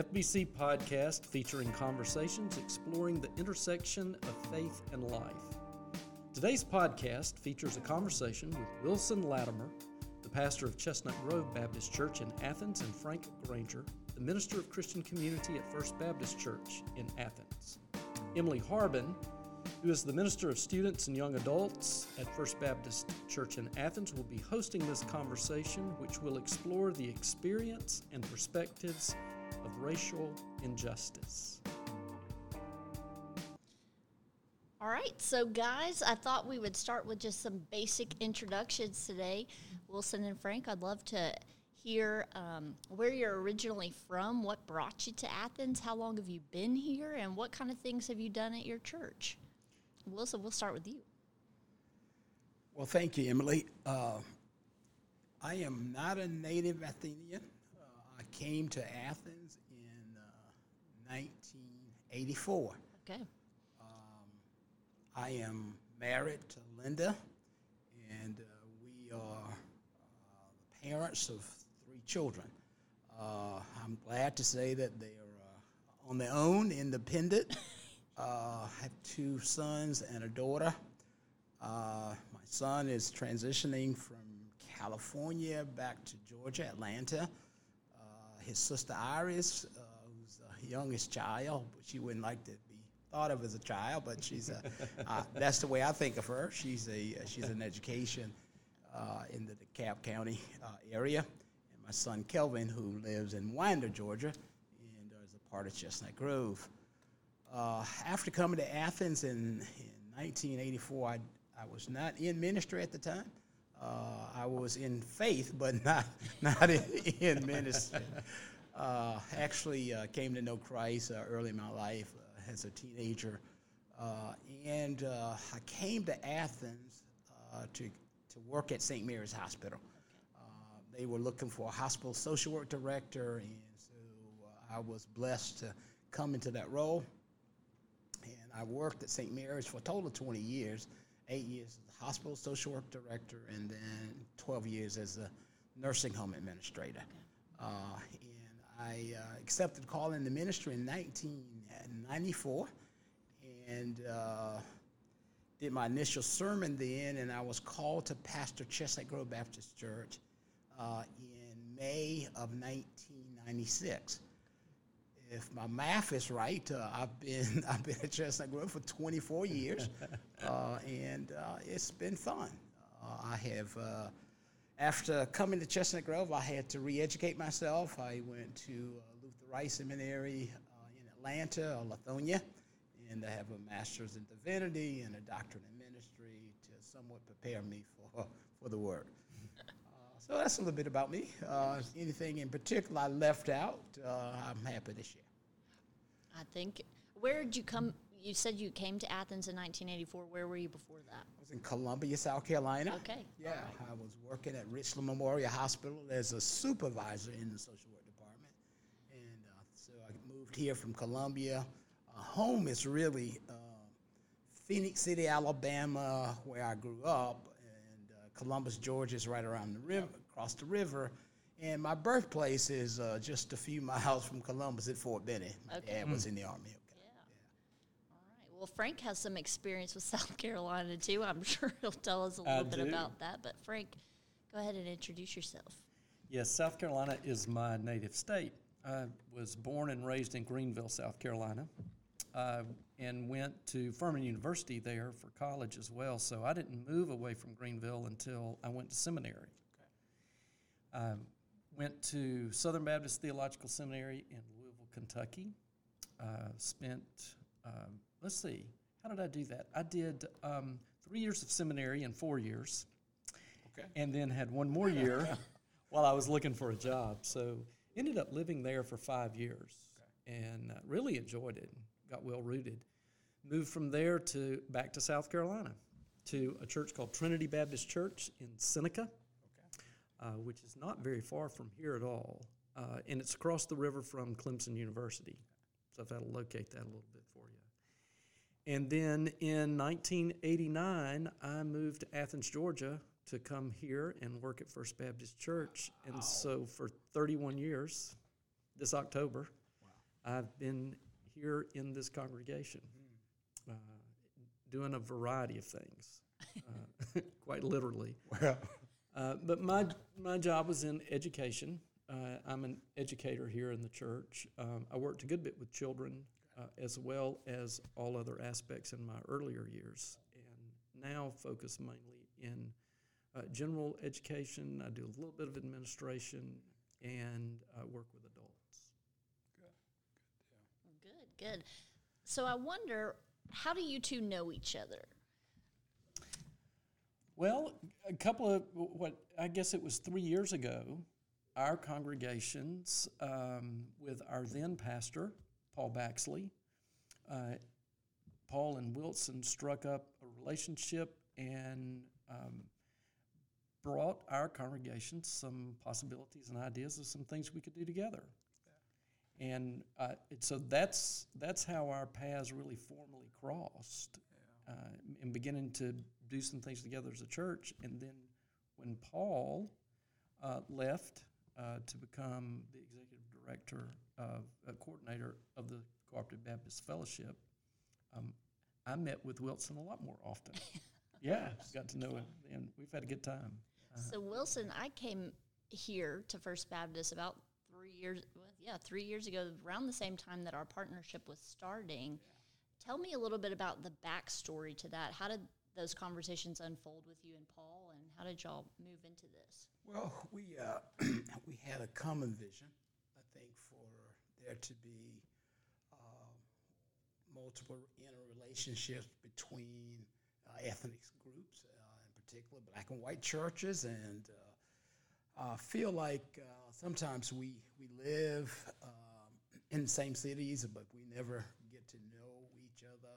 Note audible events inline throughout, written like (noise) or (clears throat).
FBC podcast featuring conversations exploring the intersection of faith and life. Today's podcast features a conversation with Wilson Latimer, the pastor of Chestnut Grove Baptist Church in Athens, and Frank Granger, the minister of Christian community at First Baptist Church in Athens. Emily Harbin, who is the minister of students and young adults at First Baptist Church in Athens, will be hosting this conversation, which will explore the experience and perspectives of racial injustice. All right, so guys, I thought we would start with just some basic introductions today. Wilson and Frank, I'd love to hear um, where you're originally from, what brought you to Athens, how long have you been here, and what kind of things have you done at your church? Wilson, we'll start with you. Well, thank you, Emily. Uh, I am not a native Athenian. Uh, I came to Athens in 1984. Okay. I am married to Linda, and uh, we are uh, the parents of three children. Uh, I'm glad to say that they are uh, on their own, independent. (laughs) Uh, I have two sons and a daughter. Uh, my son is transitioning from California back to Georgia, Atlanta. Uh, his sister Iris, uh, who's the youngest child, but she wouldn't like to be thought of as a child, but she's a, uh, that's the way I think of her. She's a she's an education uh, in the DeKalb County uh, area, and my son Kelvin, who lives in Winder, Georgia, and is a part of Chestnut Grove. Uh, after coming to Athens in, in 1984, I, I was not in ministry at the time. Uh, I was in faith, but not (laughs) not in, in ministry. Uh, actually, uh, came to know Christ uh, early in my life uh, as a teenager, uh, and uh, I came to Athens to to work at St. Mary's Hospital. They were looking for a hospital social work director, and so I was blessed to come into that role. And I worked at St. Mary's for a total of 20 years, eight years as the hospital social work director, and then 12 years as a nursing home administrator. And I uh, accepted call in the ministry in 1994, and uh, did my initial sermon then, and I was called to pastor Chestnut Grove Baptist Church uh, in May of 1996 if my math is right, uh, I've been (laughs) I've been at Chestnut Grove for 24 years, uh, and uh, it's been fun. I have, after coming to Chestnut Grove, I had to re-educate myself. I went to uh, Luther Rice Seminary in Atlanta, or Lithonia, and I have a master's in divinity and a doctorate in ministry to somewhat prepare me for for the work. So that's a little bit about me. Uh, anything in particular I left out, uh, I'm happy to share. I think, where did you come? You said you came to Athens in 1984. Where were you before that? I was in Columbia, South Carolina. Okay, Yeah, all right. I was working at Richland Memorial Hospital as a supervisor in the social work department. And uh, so I moved here from Columbia. Uh, home is really uh, Phenix City, Alabama, where I grew up. And uh, Columbus, Georgia is right around the river, across the river. And my birthplace is uh, just a few (laughs) miles from Columbus at Fort Benning. My Okay. dad was in the Army. Okay. Yeah. All right. Well, Frank has some experience with (laughs) South Carolina too. I'm (laughs) sure he'll tell us a little bit do. about that. But Frank, go ahead and introduce yourself. Yes, South Carolina is my native state. I was born and raised in Greenville, South Carolina, uh, and went to Furman University there for college as well. So I didn't move away from Greenville until I went to seminary. Um, went to Southern Baptist Theological Seminary in Louisville, Kentucky. Uh, spent, um, let's see, how did I do that? I did um, three years of seminary in four years Okay. and then had one more year (laughs) while I was looking for a job. So ended up living there for five years and uh, really enjoyed it. Got well rooted. Moved from there to back to South Carolina to a church called Trinity Baptist Church in Seneca, uh, which is not very far from here at all, uh, and it's across the river from Clemson University. So if that'll locate that a little bit. And then in 1989, I moved to Athens, Georgia to come here and work at First Baptist Church. And so for 31 years, this October, I've been here in this congregation, uh, doing a variety of things, uh, (laughs) quite literally. Well, Uh, but my my job was in education. Uh, I'm an educator here in the church. Um, I worked a good bit with children uh, as well as all other aspects in my earlier years, and now focus mainly in uh, general education. I do a little bit of administration and uh, work with adults. Good, good. So I wonder, how do you two know each other? Well, a couple of what I guess it was three years ago, our congregations um, with our then pastor Paul Baxley, uh, Paul and Wilson struck up a relationship and um, brought our congregations some possibilities and ideas of some things we could do together. And uh, so that's that's how our paths really formally crossed, uh, and beginning to do some things together as a church. And then when Paul uh, left uh, to become the executive director uh, coordinator of the Cooperative Baptist Fellowship, um, I met with Wilson a lot more often. (laughs) yeah, got to know him, and we've had a good time. So Wilson, I came here to First Baptist about three years. Well, yeah, three years ago, around the same time that our partnership was starting. Tell me a little bit about the backstory to that. How did those conversations unfold with you and Paul, and how did y'all move into this? well, we uh, (clears throat) we had a common vision, I think, for there to be uh, multiple interrelationships between uh, ethnic groups, uh, in particular black and white churches, and uh, I feel like uh, sometimes we we live um, in the same cities, but we never get to know each other,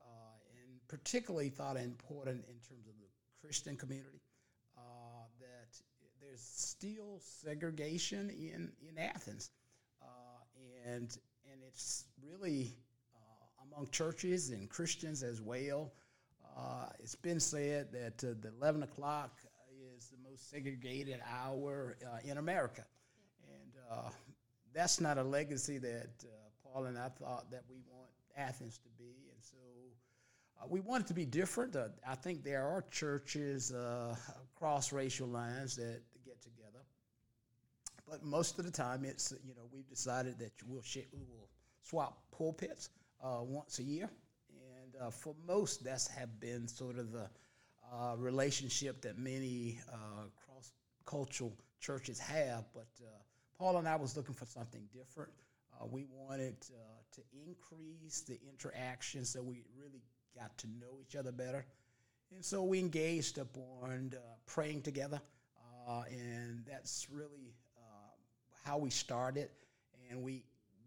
uh, and particularly thought important in terms of the Christian community that there's still segregation in in Athens, and and it's really uh, among churches and Christians as well. Uh, it's been said that uh, the 11 o'clock is the most segregated hour uh, in America, and uh, that's not a legacy that uh, Paul and I thought that we want Athens to be, and so. We want it to be different. I think there are churches across racial lines that but most of the time, it's you know we've decided that we'll sh- we will swap pulpits uh, once a year, and uh, for most, that's have been sort of the uh, relationship that many cross cultural churches have. But Paul and I was looking for something different. Uh, we wanted uh, to increase the interaction so we really got to know each other better. And so we engaged upon uh, praying together, uh, and that's really uh, how we started. And we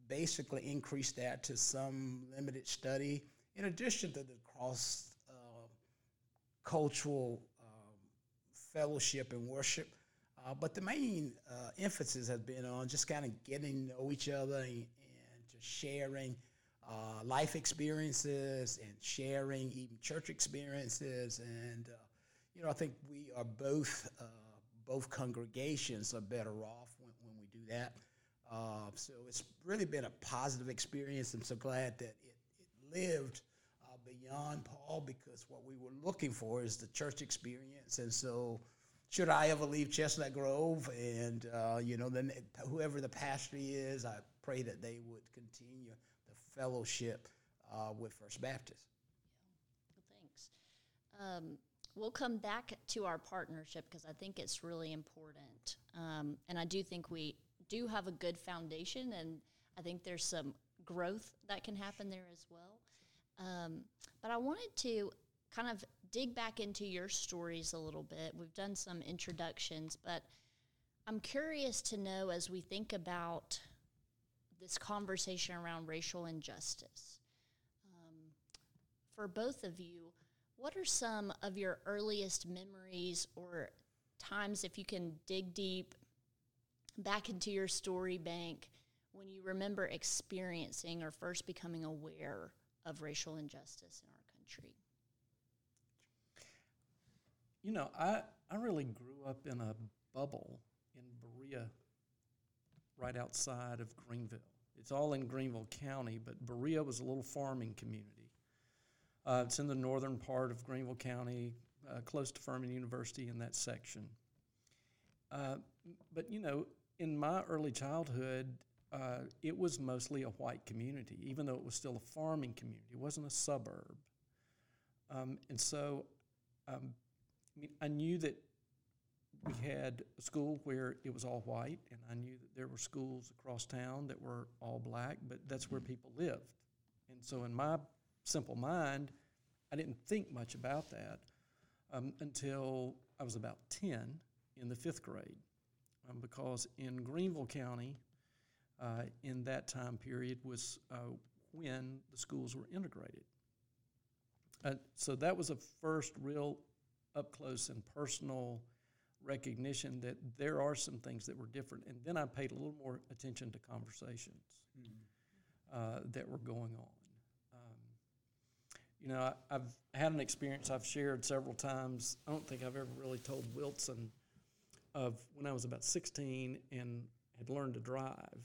basically increased that to some limited study, in addition to the cross uh, cultural um, fellowship and worship. Uh, but the main uh, emphasis has been on just kind of getting to know each other and, and just sharing uh, life experiences and sharing even church experiences. And, uh, you know, I think we are both, uh, both congregations are better off that. Uh, so it's really been a positive experience. I'm so glad that it, it lived uh, beyond Paul because what we were looking for is the church experience. And so, should I ever leave Chestnut Grove, and uh, you know, then whoever the pastor is, I pray that they would continue the fellowship uh, with First Baptist. Well, thanks. Um, we'll come back to our partnership because I think it's really important. Um, and I do think we do have a good foundation, and I think there's some growth that can happen there as well. Um, but I wanted to kind of dig back into your stories a little bit. We've done some introductions, but I'm curious to know as we think about this conversation around racial injustice for both of you, what are some of your earliest memories or times, if you can dig deep back into your story bank, when you remember experiencing or first becoming aware of racial injustice in our country? You know, I, I really grew up in a bubble in Berea, right outside of Greenville. It's all in Greenville County, but Berea was a little farming community. Uh, it's in the northern part of Greenville County, uh, close to Furman University in that section. Uh, but you know, in my early childhood, uh, it was mostly a white community, even though it was still a farming community. It wasn't a suburb. Um, and so um, I, mean, I knew that we had a school where it was all white, and I knew that there were schools across town that were all black, but that's where people lived. And so, in my simple mind, I didn't think much about that um, until I was about 10 in the fifth grade. Um, because in Greenville County, uh, in that time period, was uh, when the schools were integrated. Uh, so that was a first real up close and personal recognition that there are some things that were different. And then I paid a little more attention to conversations uh, that were going on. Um, you know, I, have had an experience I've shared several times. I don't think I've ever really told Wilson of when I was about 16 and had learned to drive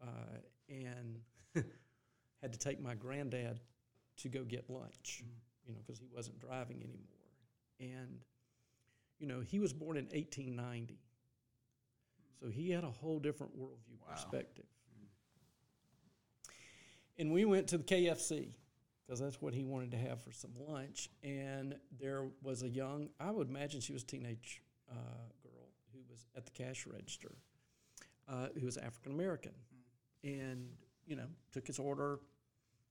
uh, and (laughs) had to take my granddad to go get lunch, you know, because he wasn't driving anymore. And, you know, he was born in 1890. So he had a whole different worldview Wow. perspective. And we went to the KFC because that's what he wanted to have for some lunch. And there was a young, I would imagine she was a teenage uh, was at the cash register, uh, who was African American. And, you know, took his order,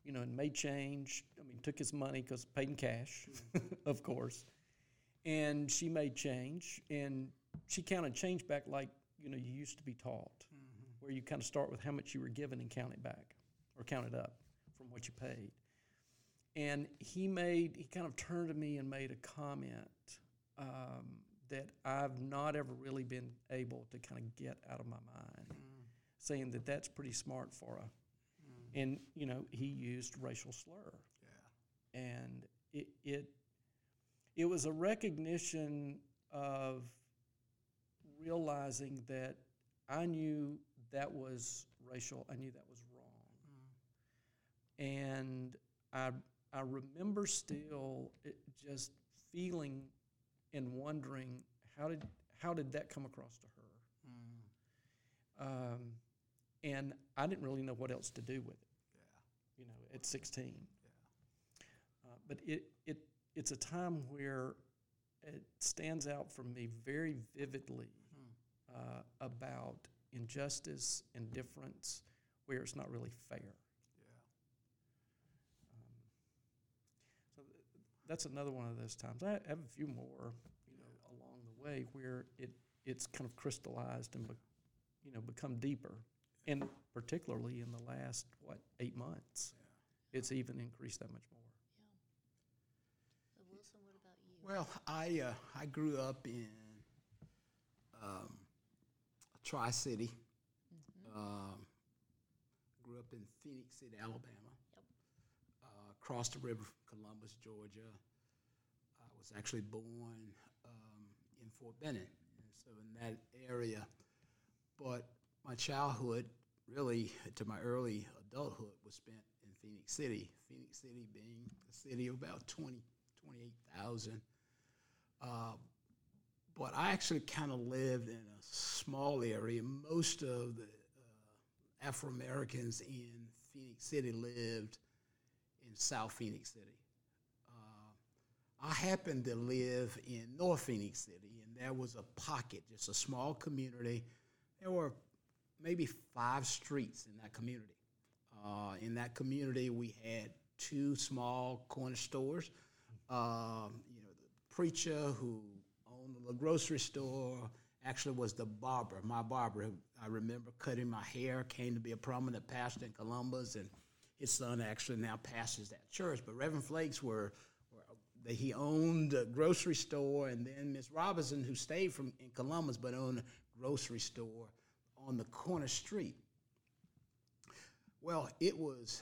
you know, and made change. I mean, took his money because paid in cash, (laughs) of course. And she made change, and she counted change back like you know you used to be taught, where you kind of start with how much you were given and count it back, or count it up from what you paid. And he made he kind of turned to me and made a comment um, that I've not ever really been able to kind of get out of my mind, mm. saying that that's pretty smart for a mm. and you know he used racial slur. And it, it it was a recognition of realizing that I knew that was racial I knew that was wrong. Mm. And I I remember still it just feeling and wondering how did how did that come across to her um, and I didn't really know what else to do with it. You know, at 16. Uh, but it, it it's a time where it stands out for me very vividly uh, about injustice and difference where it's not really fair. Um, so th- that's another one of those times. I have a few more, you know, along the way where it it's kind of crystallized and, be, you know, become deeper, and particularly in the last what eight months, it's even increased that much more. So Wilson, what about you? Well, I uh, I grew up in um, Tri City. Um, grew up in Phenix City, Alabama. Uh, the river from Columbus, Georgia. I was actually born um, in Fort Benning, so in that area. But my childhood, really to my early adulthood, was spent in Phenix City. Phenix City being a city of about 20, 28,000. Uh, but I actually kind of lived in a small area. Most of the uh, Afro Americans in Phenix City lived in South Phenix City. Uh, I happened to live in North Phenix City, and there was a pocket, just a small community. There were maybe five streets in that community. Uh, in that community, we had two small corner stores. Um, you know, the preacher who owned the grocery store actually was the barber, my barber. I remember cutting my hair, came to be a prominent pastor in Columbus, and his son actually now pastors that church. But Reverend Flakes were, were he owned a grocery store, and then Miss Robinson, who stayed from in Columbus but owned a grocery store on the corner street. Well, it was,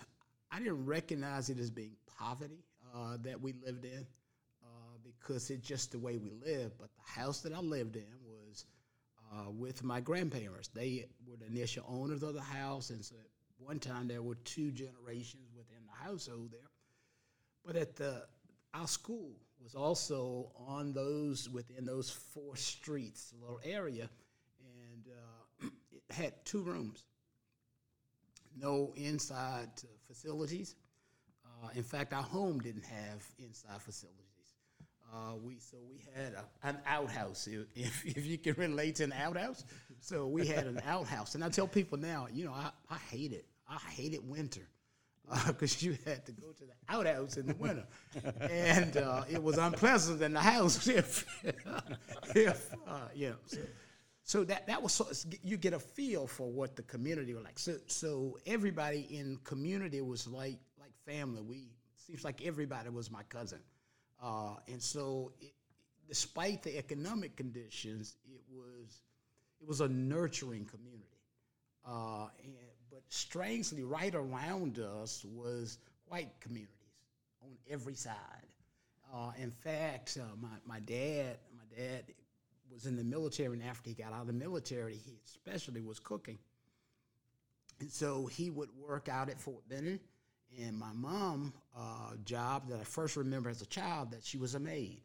I didn't recognize it as being poverty uh, that we lived in uh, because it's just the way we lived. But the house that I lived in was uh, with my grandparents. They were the initial owners of the house, and so one time there were two generations within the household there. But at the our school was also on those within those four streets, a little area, and uh, (clears throat) it had two rooms. No inside facilities. Uh, in fact, our home didn't have inside facilities. Uh, we so we had a, an outhouse, (laughs) if, if you can relate to an outhouse. So we had an (laughs) outhouse, and I tell people now, you know, I, I hate it. I hated winter (laughs) because uh, you had to go to the outhouse in the winter, and uh, it was unpleasant in the house if, if uh, you know. So, so, that that was so, you get a feel for what the community was like. So so everybody in community was like like family. We seems like everybody was my cousin. Uh, and so, it, despite the economic conditions, it was it was a nurturing community. Uh, and, but strangely, right around us was white communities on every side. Uh, in fact, uh, my, my dad my dad was in the military, and after he got out of the military, he especially was cooking. And so he would work out at Fort Benning and my mom uh, job that I first remember as a child that she was a maid,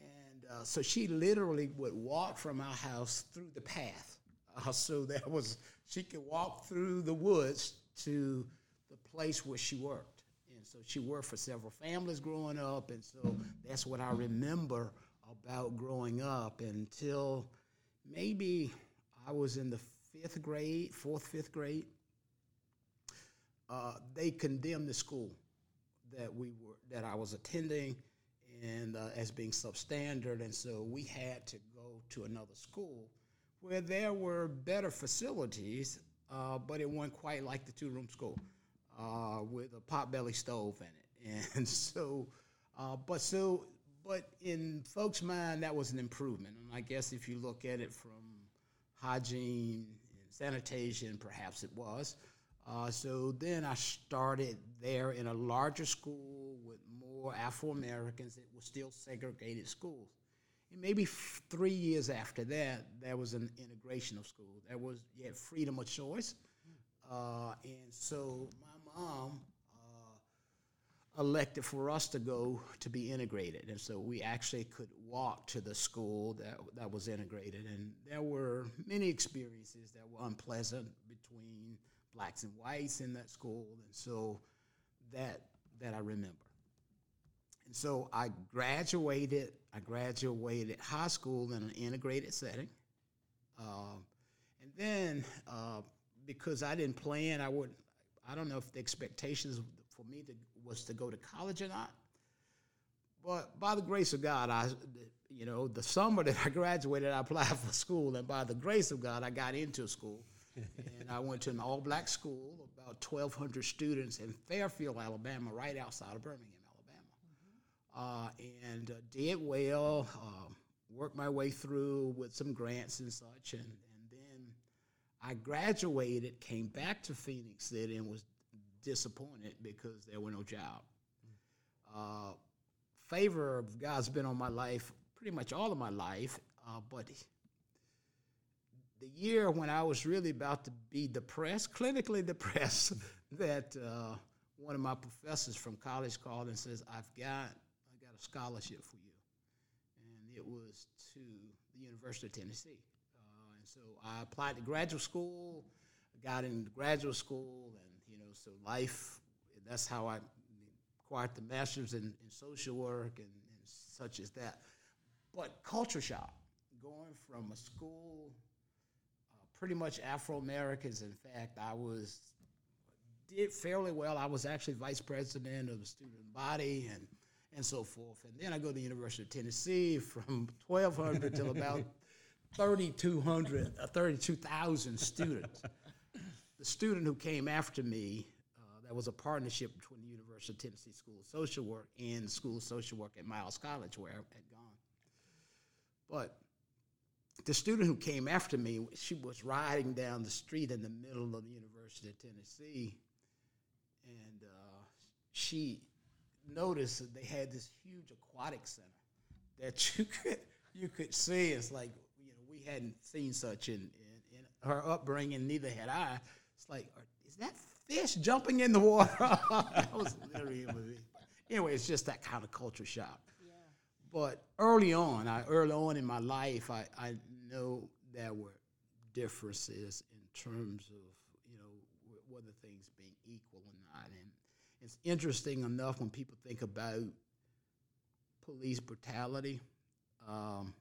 and uh, so she literally would walk from our house through the path. Uh, (laughs) so that was she could walk through the woods to the place where she worked, and so she worked for several families growing up, and so that's what I remember about growing up until maybe I was in the fifth grade, fourth, fifth grade uh, they condemned the school that we were that I was attending and uh, as being substandard, and so we had to go to another school where there were better facilities, uh, but it wasn't quite like the two-room school uh, with a potbelly stove in it, (laughs) and so, uh, but so, but in folks' mind, that was an improvement, and I guess if you look at it from hygiene and sanitation, perhaps it was. Uh, so then I started there in a larger school with more Afro Americans. It was still segregated schools. And maybe f- three years after that, there was an integration of schools. There was had freedom of choice, uh, and so my mom uh, elected for us to go to be integrated, and so we actually could walk to the school that that was integrated. And there were many experiences that were unpleasant between blacks and whites in that school, and so that that I remember. And so I graduated. I graduated high school in an integrated setting, uh, and then uh, because I didn't plan, I would. I don't know if the expectations for me to, was to go to college or not. But by the grace of God, I, you know, the summer that I (laughs) graduated, I applied for school, and by the grace of God, I got into school and I went to an all black school, about 1,200 students in Fairfield, Alabama, right outside of Birmingham, Alabama. Mm-hmm. Uh, and uh, did well, uh, worked my way through with some grants and such. And, and then I graduated, came back to Phenix City, and was disappointed because there were no jobs. Uh, favor of God's been on my life pretty much all of my life, uh, but the year when I was really about to be depressed, clinically (laughs) depressed, that uh, one of my professors from college called and says, "I've got, I got a scholarship for you," and it was to the University of Tennessee. Uh, and so I applied to graduate school, got into graduate school, and you know, so life. That's how I acquired the master's in, in social work and, and such as that. But culture shock, going from a school pretty much Afro Americans. In fact, I was did fairly well. I was actually vice president of the student body and and so forth. And then I go to the University of Tennessee from 1,200 till about 3,200, uh, 32,000 students. the student who came after me, uh, that was a partnership between the University of Tennessee School of Social Work and School of Social Work at Miles College, where I had gone. But the student who came after me, she was riding down the street in the middle of the University of Tennessee, and uh, she noticed that they had this huge aquatic center that (laughs) you could you could see. It's like you know we hadn't seen such in, in, in her upbringing, neither had I. It's like, is that fish jumping in the water? (laughs) that was literally Anyway, it's just that kind of culture shock. But early on, I early on in my life, I, I know there were differences in terms of you know whether things being equal or not. And it's interesting enough when people think about police brutality. Um,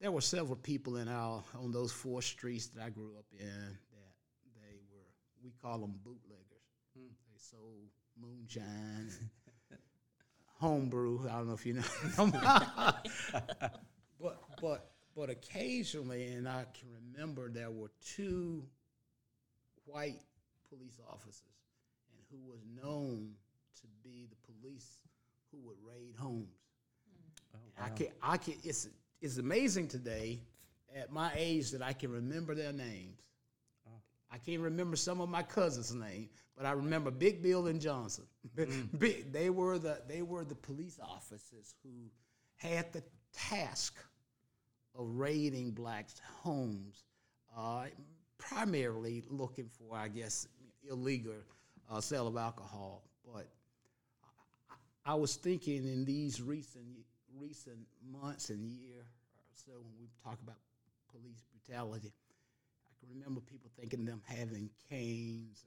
there were several people in our on those four streets that I grew up in that they were we call them bootleggers. Hmm. They sold moonshine, (laughs) homebrew. I don't know if you know, (laughs) (laughs) but but but occasionally, and I can remember there were two white police officers, and who was known to be the police who would raid homes. Mm. Oh, wow. I can I can it's it's amazing today at my age that I can remember their names. Oh. I can't remember some of my cousins' names, but I remember Big Bill and Johnson. (laughs) Mm. Big, they were the they were the police officers who had the task of raiding blacks' homes, uh, primarily looking for, I guess, illegal uh, sale of alcohol. But I, I was thinking in these recent recent months and year or so when we talk about police brutality, I can remember people thinking them having canes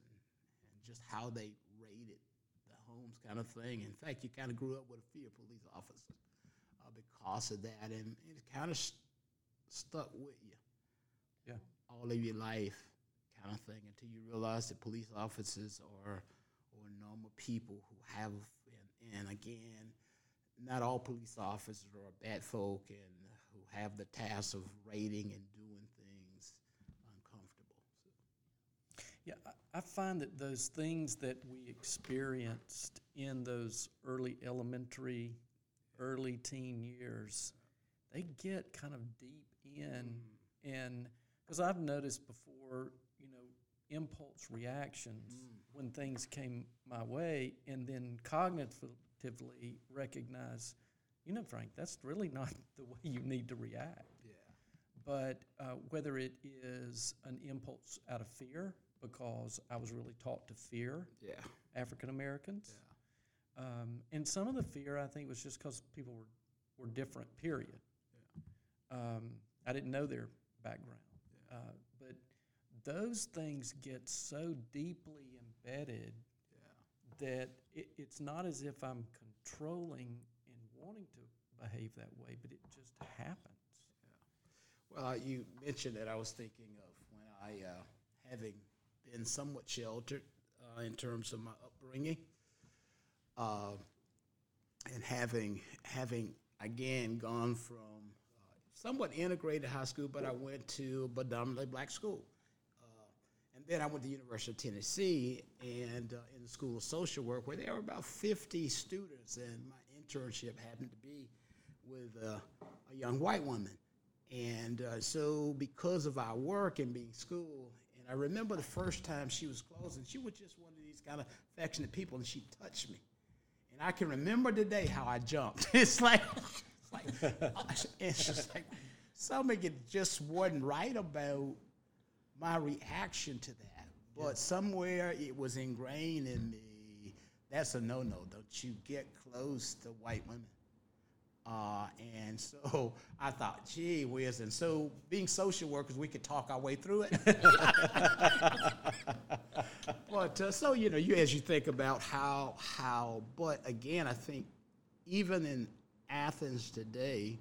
just how they raided the homes kind of thing. In fact, you kind of grew up with a fear of police officers uh, because of that, and it kind of st- stuck with you. Yeah. All of your life, kind of thing, until you realize that police officers are or normal people who have, and, and again, not all police officers are bad folk and who have the task of raiding and doing things uncomfortable. So. Yeah, I find that those things that we experienced in those early elementary, early teen years, they get kind of deep in, mm. and because I've noticed before, you know, impulse reactions mm. when things came my way, and then cognitively recognize, you know, Frank, that's really not (laughs) the way you need to react. Yeah. But uh, whether it is an impulse out of fear, because I was really taught to fear yeah. African Americans. Yeah. Um, and some of the fear, I think, was just because people were, were different, period. Yeah. Um, I didn't know their background. Yeah. Uh, but those things get so deeply embedded that it, it's not as if I'm controlling and wanting to behave that way, but it just happens. Yeah. Well, you mentioned that I was thinking of when I, uh, having been somewhat sheltered uh, in terms of my upbringing, uh, and having having again gone from uh, somewhat integrated high school, but I went to a predominantly black school. And then I went to the University of Tennessee and uh, in the School of Social Work, where there were about 50 students, and my internship happened to be with uh, a young white woman. And uh, so, because of our work and being school, I remember the first time she was close, and she was just one of these kind of affectionate people, and she touched me. And I can remember the day how I jumped. (laughs) it's like, it's like, oh, it's just like something just wasn't right about my reaction to that. But yeah. somewhere it was ingrained in me. That's a no-no. Don't you get close to white women? Uh, and (laughs) so I thought, gee whiz. And so, being social workers, we could talk our way through it. (laughs) but uh, so you know, you as you think about how how. But again, I think even in Athens today,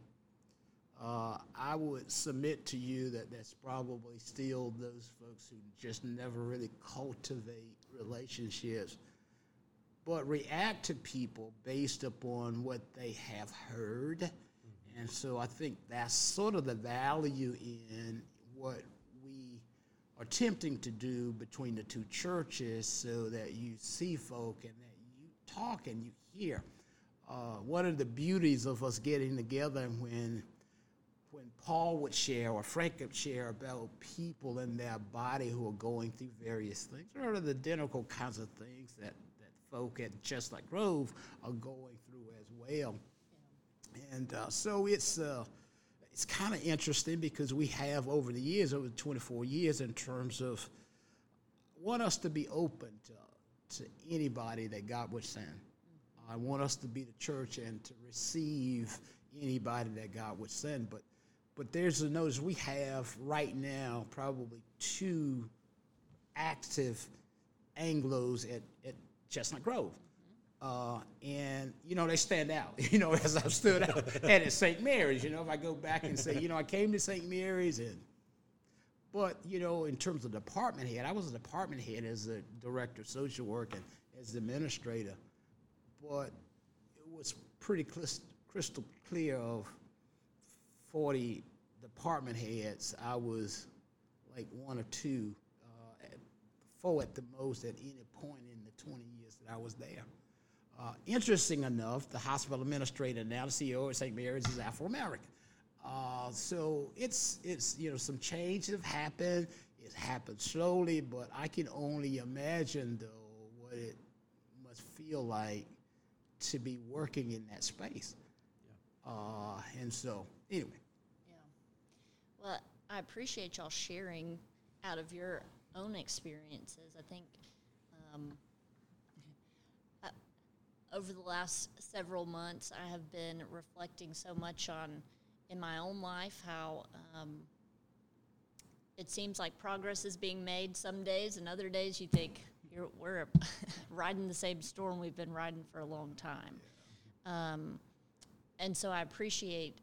uh, I would submit to you that that's probably still those folks who just never really cultivate relationships, but react to people based upon what they have heard. And so I think that's sort of the value in what we are attempting to do between the two churches so that you see folk and that you talk and you hear. Uh, one of the beauties of us getting together when when Paul would share or Frank would share about people in their body who are going through various things, or the identical kinds of things that folk at Chestnut Grove are going through as well. And uh, so it's uh, it's kind of interesting because we have over the years, over 24 years, in terms of want us to be open to, to anybody that God would send. I want us to be the church and to receive anybody that God would send. But but there's a notice we have right now probably two active Anglos at, at Chestnut Grove. Uh, and you know they stand out. (laughs) You know, as I've stood out and at St. Mary's. You know, if I go back and say, you know, I came to St. Mary's, and but you know, in terms of department head, I was a department head as a director of social work and as the administrator, but it was pretty crystal clear of forty department heads. I was like one or two, uh, four at the most at any point in the twenty years that I was there. Uh, interesting enough, the hospital administrator now the CEO at St. Mary's is Afro American. Uh, so it's it's you know some changes have happened. It's happened slowly, but I can only imagine though what it must feel like to be working in that space. Yeah. Uh, and so anyway. Yeah. Well, I appreciate y'all sharing out of your own experiences. I think. Um, over the last several months, I have been reflecting so much on in my own life how um, it seems like progress is being made some days, and other days you think we're (laughs) riding the same storm we've been riding for a long time. Um, and so I appreciate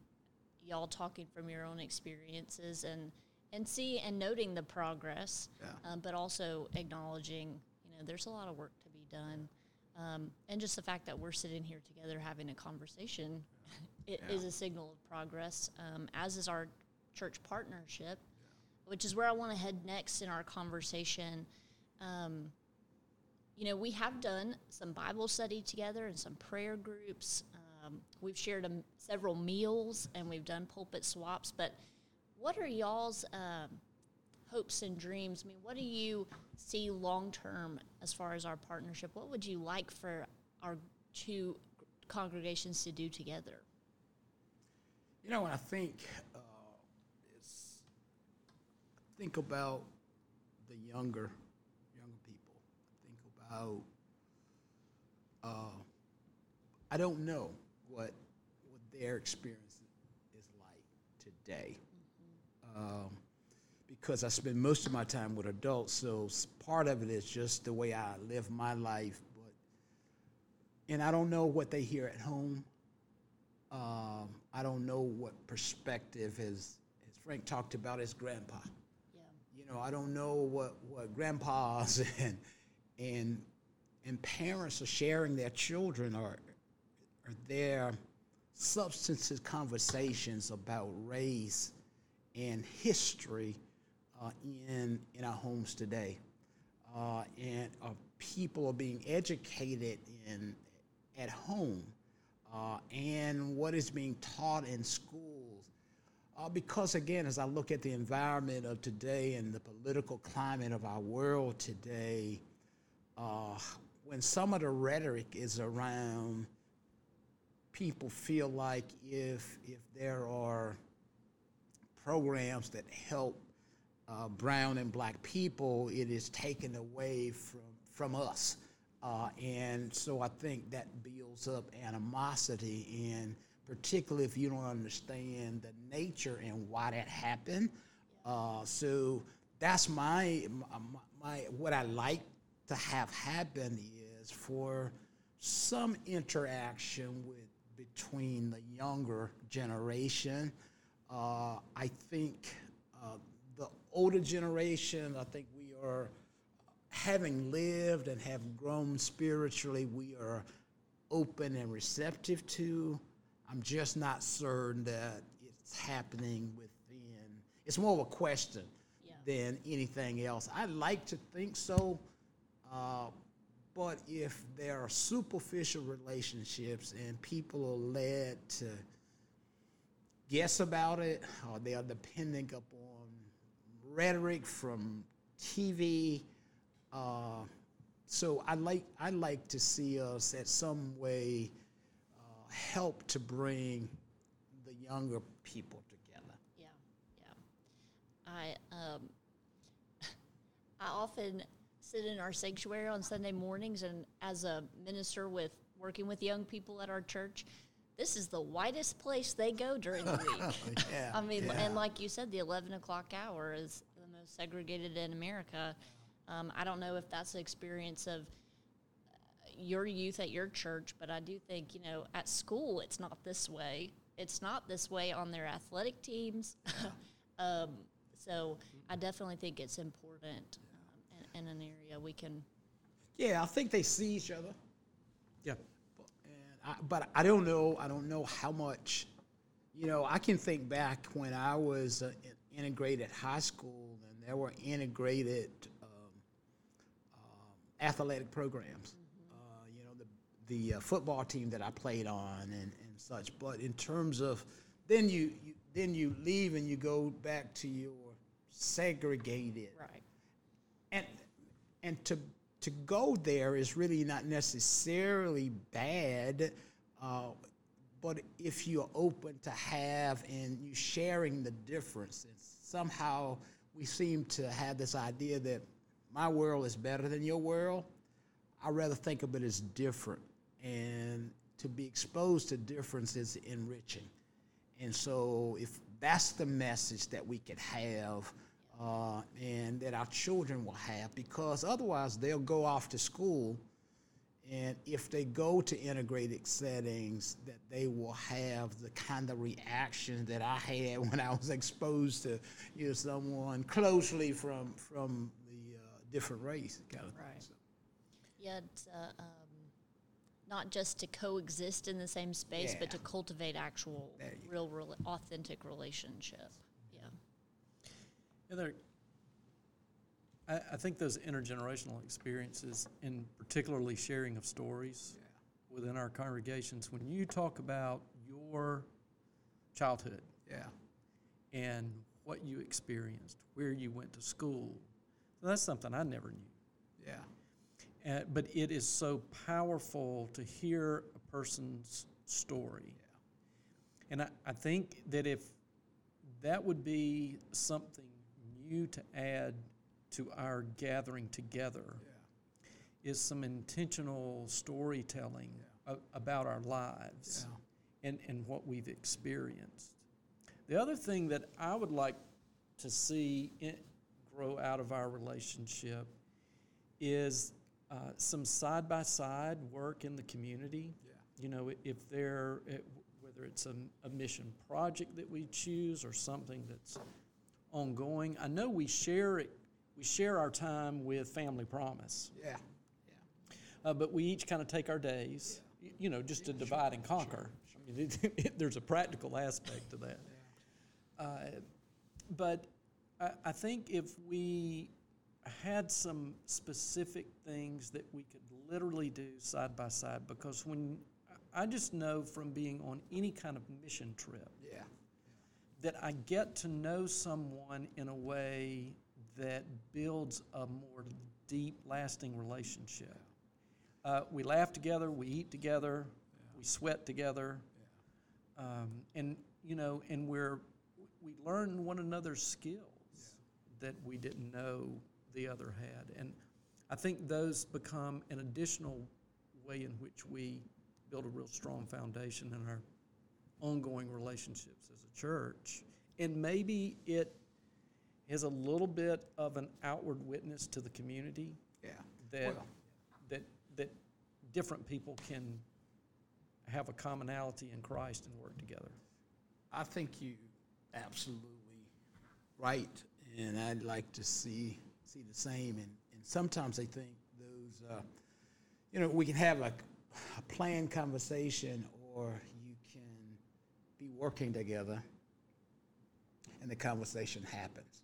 y'all talking from your own experiences and and see and noting the progress, yeah. um, but also acknowledging you know there's a lot of work to be done. Um, and just the fact that we're sitting here together having a conversation (laughs) it yeah. is a signal of progress, um, as is our church partnership, yeah. which is where I want to head next in our conversation. Um, you know, we have done some Bible study together and some prayer groups. Um, we've shared several meals and we've done pulpit swaps. But what are y'all's um, hopes and dreams? I mean, what do you see long term as far as our partnership? What would you like for our two congregations to do together? You know, when I think, uh, it's, think about the younger, younger people. Think about, uh, I don't know what what their experience is like today. Mm-hmm. Um, because I spend most of my time with adults. So part of it is just the way I live my life. But and I don't know what they hear at home. Um, I don't know what perspective his, as Frank talked about his grandpa. Yeah. You know, I don't know what what grandpas (laughs) and and and parents are sharing their children or are their substantive conversations about race and history uh, in, in our homes today. Uh, and uh, people are being educated in, at home uh, and what is being taught in schools. Uh, because, again, as I look at the environment of today and the political climate of our world today, uh, when some of the rhetoric is around people feel like if, if there are programs that help uh, brown and black people, it is taken away from, from us. Uh, and so I think that builds up animosity, and particularly if you don't understand the nature and why that happened. Uh, so that's my, my, my, what I like to have happen is for some interaction with between the younger generation. Uh, I think uh, older generation, I think we are, having lived and have grown spiritually, we are open and receptive to. I'm just not certain that it's happening within. It's more of a question yeah. than anything else. I like to think so, uh, but if there are superficial relationships and people are led to guess about it, or they are depending upon rhetoric, from TV. Uh, so I like I like to see us at some way uh, help to bring the younger people together. Yeah, yeah. I um, (laughs) I often sit in our sanctuary on Sunday mornings, and as a minister with working with young people at our church, this is the whitest place they go during the week. (laughs) Yeah, I mean, yeah. and like you said, the 11 o'clock hour is the most segregated in America. Um, I don't know if that's the experience of uh, your youth at your church, but I do think, you know, at school, it's not this way. It's not this way on their athletic teams. (laughs) um, so I definitely think it's important um, in, in an area we can. Yeah, I think they see each other. Yeah. I, but I don't know. I don't know how much. You know, I can think back when I was uh, in integrated high school, and there were integrated um, um, athletic programs. Uh, you know, the the uh, football team that I played on and, and such. But in terms of then you, you then you leave and you go back to your segregated Right. and and to to go there is really not necessarily bad, uh, but if you're open to have and you sharing the difference, and somehow we seem to have this idea that my world is better than your world. I rather think of it as different, and to be exposed to difference is enriching. And so, if that's the message that we could have, uh, and that our children will have, because otherwise they'll go off to school, and if they go to integrated settings, that they will have the kind of reaction that I had (laughs) when I was exposed to, you know, someone closely from from the uh, different race, kind of thing. Right. So, Yeah, it's, uh, um, not just to coexist in the same space, but to cultivate actual, real, real, authentic relationship. Yeah. There, I, I think those intergenerational experiences, and particularly sharing of stories within our congregations, when you talk about your childhood yeah, and what you experienced, where you went to school, that's something I never knew. yeah, Uh, but it is so powerful to hear a person's story. Yeah. And I, I think that if that would be something new to add to our gathering together, is some intentional storytelling a- about our lives and, and what we've experienced. The other thing that I would like to see grow out of our relationship is uh, some side by side work in the community. You know, if there, whether it's a, a mission project that we choose or something that's ongoing. I know we share it, we share our time with Family Promise, yeah, uh, but we each kind of take our days, y- you know, just to divide and conquer. I mean, it, (laughs) it, there's a practical aspect to that. Uh, but I, I think if we had some specific things that we could literally do side by side, because when I just know from being on any kind of mission trip yeah, that I get to know someone in a way that builds a more deep, lasting relationship. Uh, we laugh together, we eat together, we sweat together, um, and you know, and we're we learn one another's skills that we didn't know the other had, and I think those become an additional way in which we build a real strong foundation in our ongoing relationships as a church. And maybe it is a little bit of an outward witness to the community yeah. that Well, that that different people can have a commonality in Christ and work together. I think you absolutely right, and I'd like to see see the same. And, and sometimes I think those, uh, you know, we can have a, a planned conversation, or you can be working together, and the conversation happens,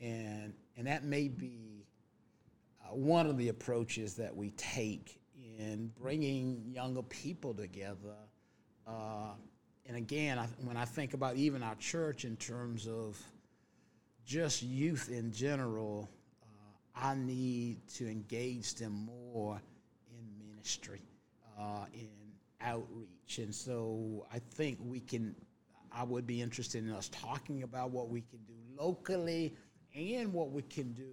and and that may be uh, one of the approaches that we take in bringing younger people together. Uh, and again, I, when I think about even our church in terms of just youth in general, uh, I need to engage them more in ministry, uh, in outreach. And so I think we can, I would be interested in us talking about what we can do locally and what we can do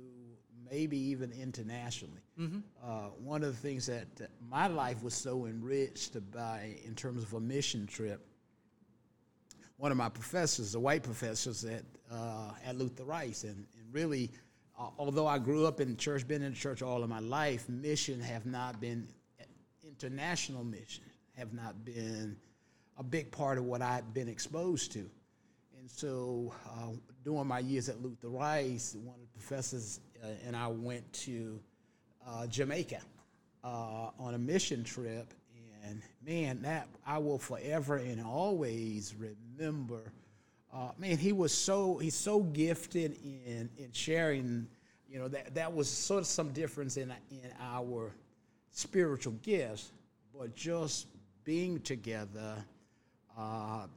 maybe even internationally. Uh, one of the things that my life was so enriched by, in terms of a mission trip, one of my professors, the white professors at uh, at Luther Rice, and, and really, uh, although I grew up in church, been in church all of my life, mission have not been international mission have not been a big part of what I've been exposed to. And so, uh, during my years at Luther Rice, one of the professors uh, and I went to uh, Jamaica uh, on a mission trip. And man, that I will forever and always remember. Uh, man, he was so he's so gifted in in sharing. You know that that was sort of some difference in in our spiritual gifts, but just being together, uh,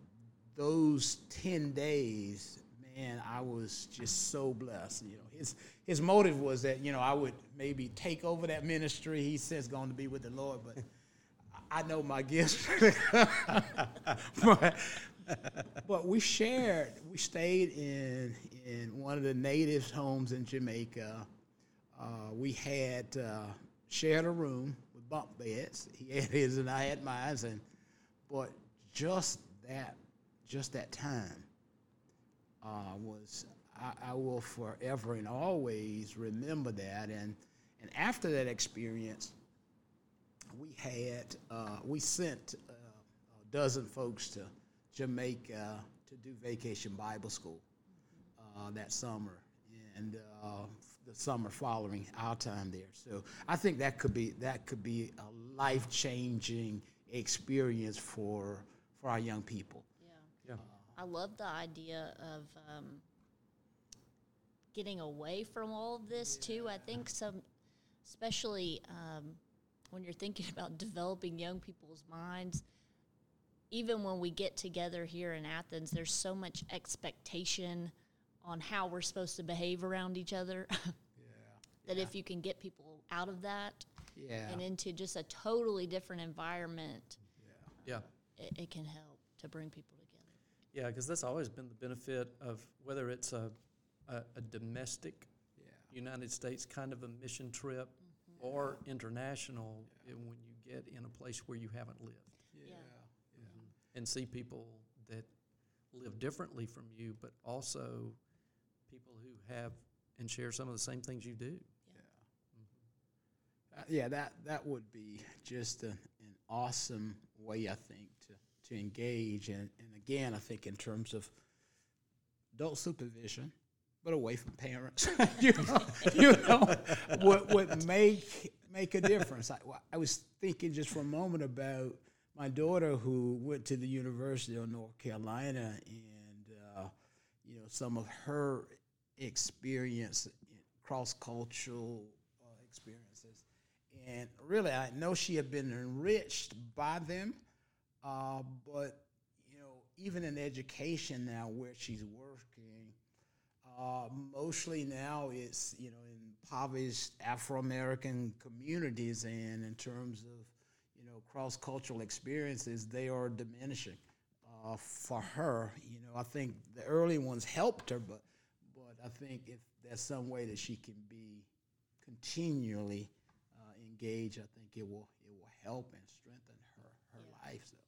those 10 days, man, I was just so blessed. You know, his, his motive was that, you know, I would maybe take over that ministry. He says going to be with the Lord, but I know my gifts. (laughs) but, but we shared, we stayed in, in one of the natives' homes in Jamaica. Uh, we had uh, shared a room with bunk beds. He had his and I had mine, and but just that, just that time uh, was I, I will forever and always remember that. And and after that experience, we had uh, we sent uh, a dozen folks to Jamaica to do vacation Bible school uh, that summer, and uh, the summer following our time there. So I think that could be that could be a life changing experience for for our young people. Yeah. yeah. I love the idea of um, getting away from all of this too. I think some, especially um, when you're thinking (laughs) about developing young people's minds. Even when we get together here in Athens, there's so much expectation on how we're supposed to behave around each other. (laughs) yeah. that if you can get people out of that Yeah. and into just a totally different environment, Yeah. Yeah. It, it can help to bring people together. Yeah, because that's always been the benefit of whether it's a, a, a domestic United States kind of a mission trip or international, eh, when you get in a place where you haven't lived. Yeah. and see people that live differently from you, but also people who have and share some of the same things you do. Uh, yeah, that that would be just a, an awesome way, I think, to, engage. And, and again, I think in terms of adult supervision, but away from parents, (laughs) you know, you know would, would make make a difference. I, I was thinking just for a moment about my daughter who went to the University of North Carolina, and uh, you know some of her experience, cross cultural uh, experiences and really I know she had been enriched by them, uh, but you know even in education now where she's working, uh, mostly now it's you know in impoverished Afro American communities, and in terms of you know cross cultural experiences, they are diminishing. Uh, for her, you know, I think the early ones helped her, but but I think if there's some way that she can be continually uh, engaged, I think it will it will help and strengthen her her life. So, yeah.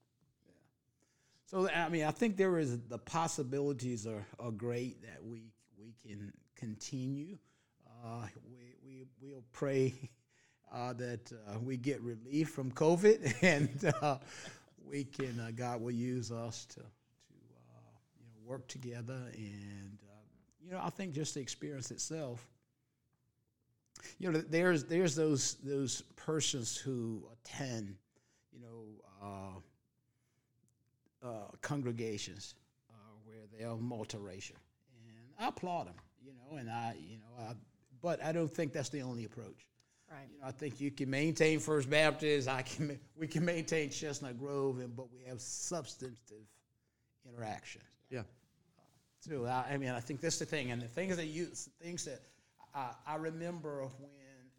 So I mean, I think there is the possibilities are, are great that we we can continue. Uh, we we we'll pray (laughs) uh, that uh, we get relief from COVID (laughs) and uh, we can uh, God will use us to to uh, you know work together and you know I think just the experience itself you know there's there's those those persons who attend you know uh, uh, congregations uh, where they are multiracial and I applaud them you know and I you know I, but I don't think that's the only approach Right. you know, I think you can maintain First Baptist. I can. We can maintain Chestnut Grove, and but we have substantive interactions. Yeah. So I, I mean, I think that's the thing, and the things that you things that I, I remember when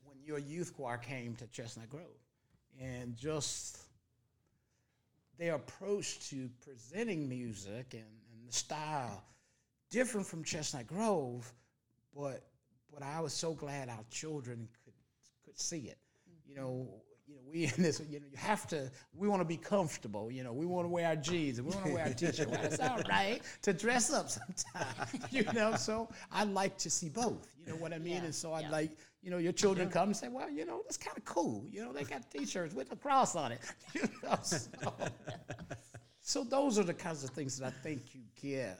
when your youth choir came to Chestnut Grove, and just their approach to presenting music and, and the style different from Chestnut Grove, but but I was so glad our children could could see it. Know, you know, we in this, you know, you have to, we want to be comfortable, you know, we want to wear our jeans and we want to wear our t-shirt. Well, it's all right to dress up sometimes, (laughs) you know, so I like to see both, you know what I mean? Yeah, And so I'd yeah. like, you know, your children come and say, well, you know, that's kind of cool. You know, they got t-shirts with a cross on it. (laughs) You know, so, (laughs) so those are the kinds of things that I think you get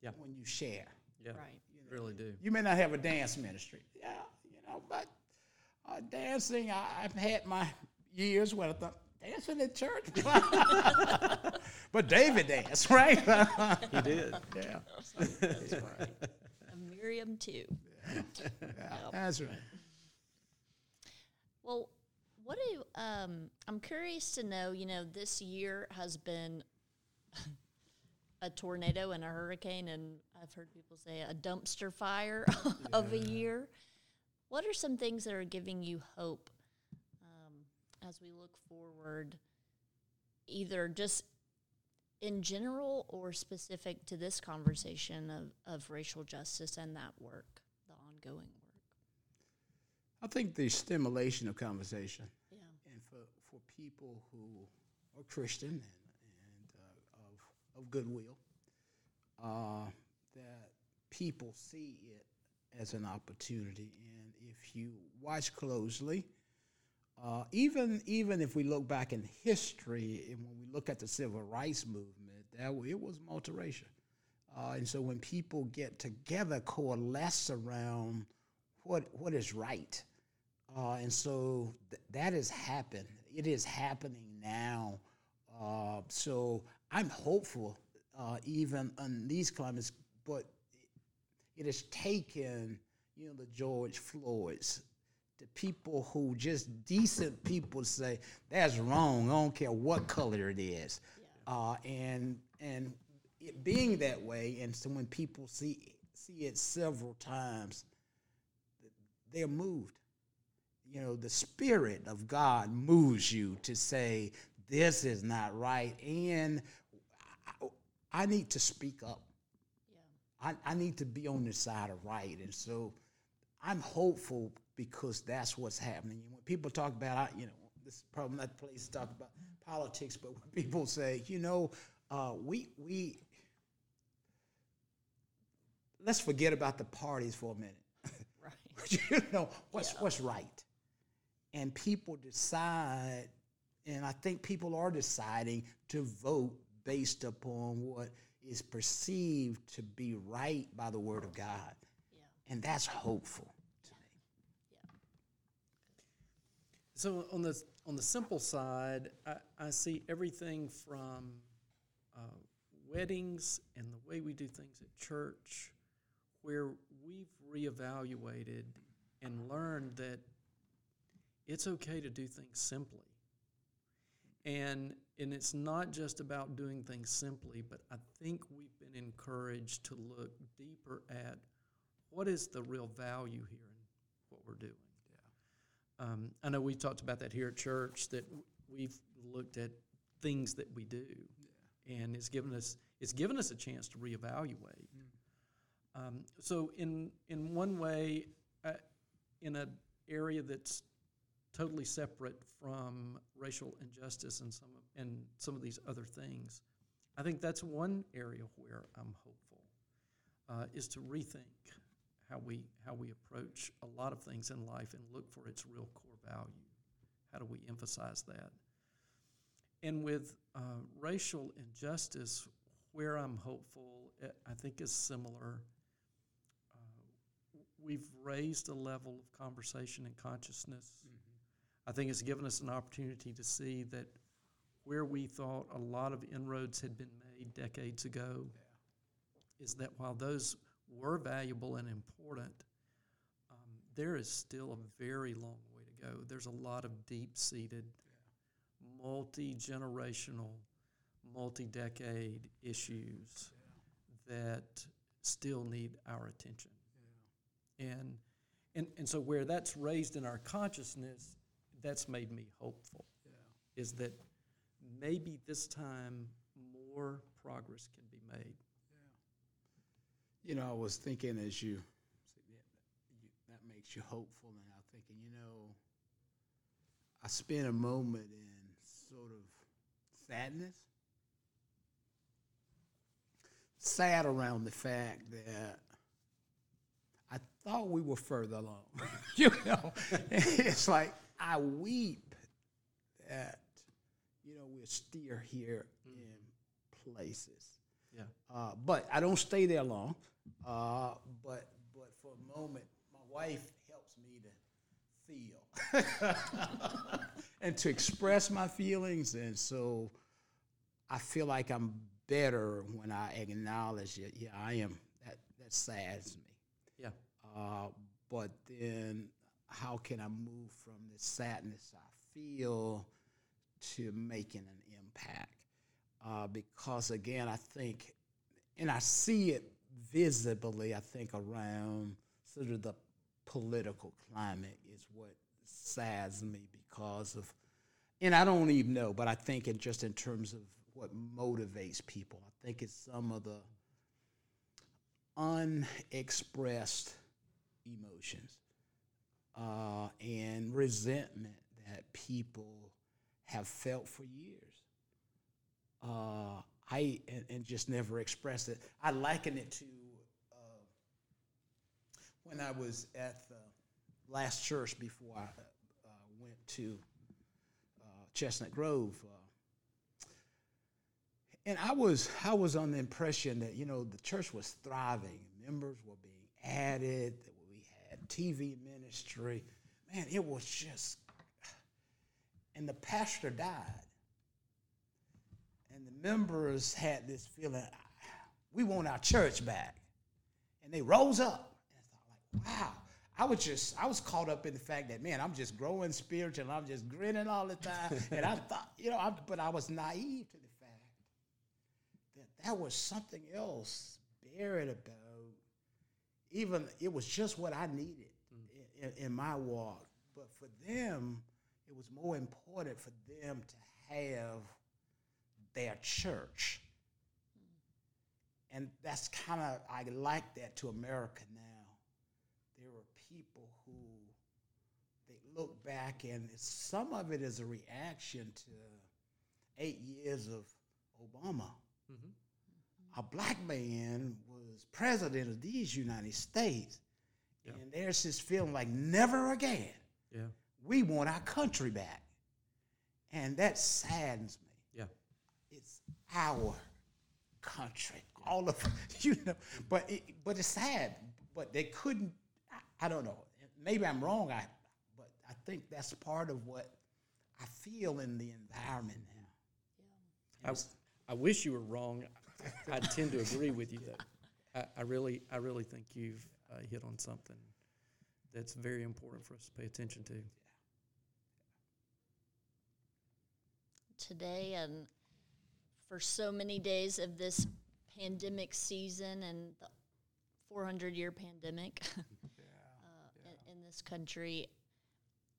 Yeah. when you share. Yeah, Right. really do. You may not have a dance ministry, yeah, you know, but uh, dancing, I, I've had my years when I thought dancing in church, (laughs) but David danced, right? He did. (laughs) yeah, And Miriam too. yeah, that's right. Well, what do um, I'm curious to know? You know, this year has been a tornado and a hurricane, and I've heard people say a dumpster fire (laughs) of a year. What are some things that are giving you hope um, as we look forward, either just in general or specific to this conversation of, of racial justice and that work, the ongoing work? I think the stimulation of conversation Yeah. and for, for people who are Christian and, and uh, of, of goodwill, uh, that people see it as an opportunity. And if you watch closely, uh, even even if we look back in history, and when we look at the civil rights movement, that it was multiracial. Uh, and so when people get together, coalesce around what what is right, uh, and so th- that has happened. It is happening now. Uh, so I'm hopeful, uh, even in these climates, but it has taken, you know, the George Floyds, the people who just decent people say that's wrong. I don't care what color it is, uh, and and it being that way, and so when people see see it several times, they're moved. You know, the spirit of God moves you to say this is not right, and I, I need to speak up. Yeah. I, I need to be on the side of right. And so I'm hopeful because that's what's happening. When people talk about, I- you know, this is probably not the place to talk about politics, but when people say, you know, uh, we, we, let's forget about the parties for a minute. Right. (laughs) you know, what's, what's right. And people decide, and I think people are deciding to vote based upon what is perceived to be right by the Word of God. Yeah. And that's hopeful to me. So on the on the simple side, I, I see everything from uh, weddings and the way we do things at church, where we've reevaluated and learned that it's okay to do things simply. And and it's not just about doing things simply, but I think we've been encouraged to look deeper at what is the real value here in what we're doing. Um, I know we've talked about that here at church that we've looked at things that we do, and it's given us it's given us a chance to reevaluate. Um, so in in one way, uh, in an area that's totally separate from racial injustice and some of, and some of these other things, I think that's one area where I'm hopeful uh, is to rethink how we how we approach a lot of things in life and look for its real core value. How do we emphasize that? And with uh, racial injustice, where I'm hopeful, eh, I think is similar. Uh, we've raised a level of conversation and consciousness. I think it's given us an opportunity to see that where we thought a lot of inroads had been made decades ago, is that while those were valuable and important, um, there is still a very long way to go. There's a lot of deep seated, multi generational, multi decade issues that still need our attention. And, and, and so, where that's raised in our consciousness, that's made me hopeful. Is that maybe this time more progress can be made. You know, I was thinking as you that makes you hopeful. And I'm thinking, you know, I spent a moment in sort of sadness, sad around the fact that I thought we were further along. (laughs) you know, (laughs) it's like I weep that you know we're still here in places. Yeah. Uh, but I don't stay there long. Uh, but but for a moment, my wife helps me to feel (laughs) and to express my feelings, and so I feel like I'm better when I acknowledge it. Yeah, I am. That that saddens me. Yeah. Uh, but then, how can I move from the sadness I feel to making an impact? Uh, because again, I think, and I see it visibly, I think, around sort of the political climate is what saddens me because of, and I don't even know, but I think it just in terms of what motivates people. I think it's some of the unexpressed emotions uh, and resentment that people have felt for years. Uh, I and, and, just never expressed it. I liken it to uh, when I was at the last church before I uh, went to uh, Chestnut Grove uh, and I was I was on the impression that you know the church was thriving, members were being added, TV ministry. Man, it was just, and the pastor died, and the members had this feeling, we want our church back, and they rose up, and I thought like, wow. I was just, I was caught up in the fact that, man, I'm just growing spiritual, I'm just grinning all the time. and I thought, you know, I, but I was naive to the fact that there was something else buried about. Even it was just what I needed mm. in, in, my walk. But for them, it was more important for them to have their church. And that's kind of, I like that to America now. There are people who they look back, and some of it is a reaction to eight years of Obama. Mm-hmm a black man was president of these United States. Yeah. And there's this feeling like never again. Yeah. We want our country back. And that saddens me. Yeah. It's our country. All of (laughs) you know, but it, but it's sad. But they couldn't I, I don't know. Maybe I'm wrong, I but I think that's part of what I feel in the environment now. Yeah. I, I wish you were wrong. I tend to agree with you that I, I really, I really think you've uh, hit on something that's very important for us to pay attention to. Today and for so many days of this pandemic season and the 400 year pandemic (laughs) yeah, uh, yeah. In, in this country,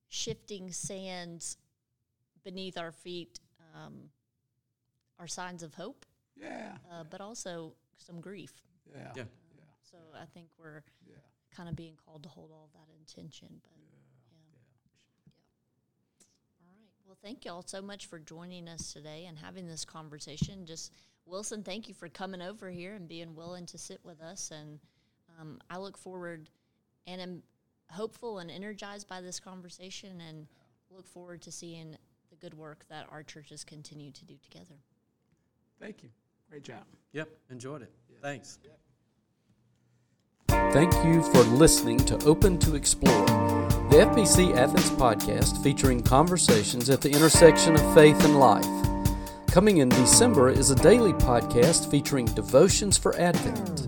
shifting sands beneath our feet um, are signs of hope yeah. Uh, but also some grief. Yeah. Yeah. Uh, so I think we're yeah. kind of being called to hold all that intention. But yeah. yeah. yeah. All right. Well, thank you all so much for joining us today and having this conversation. Just Wilson, thank you for coming over here and being willing to sit with us. And um, I look forward and am hopeful and energized by this conversation and look forward to seeing the good work that our churches continue to do together. Thank you. Great job. Yep, enjoyed it. Yeah. Thanks. Yep. Thank you for listening to Open to Explore, the FBC Athens podcast featuring conversations at the intersection of faith and life. Coming in December is a daily podcast featuring devotions for Advent.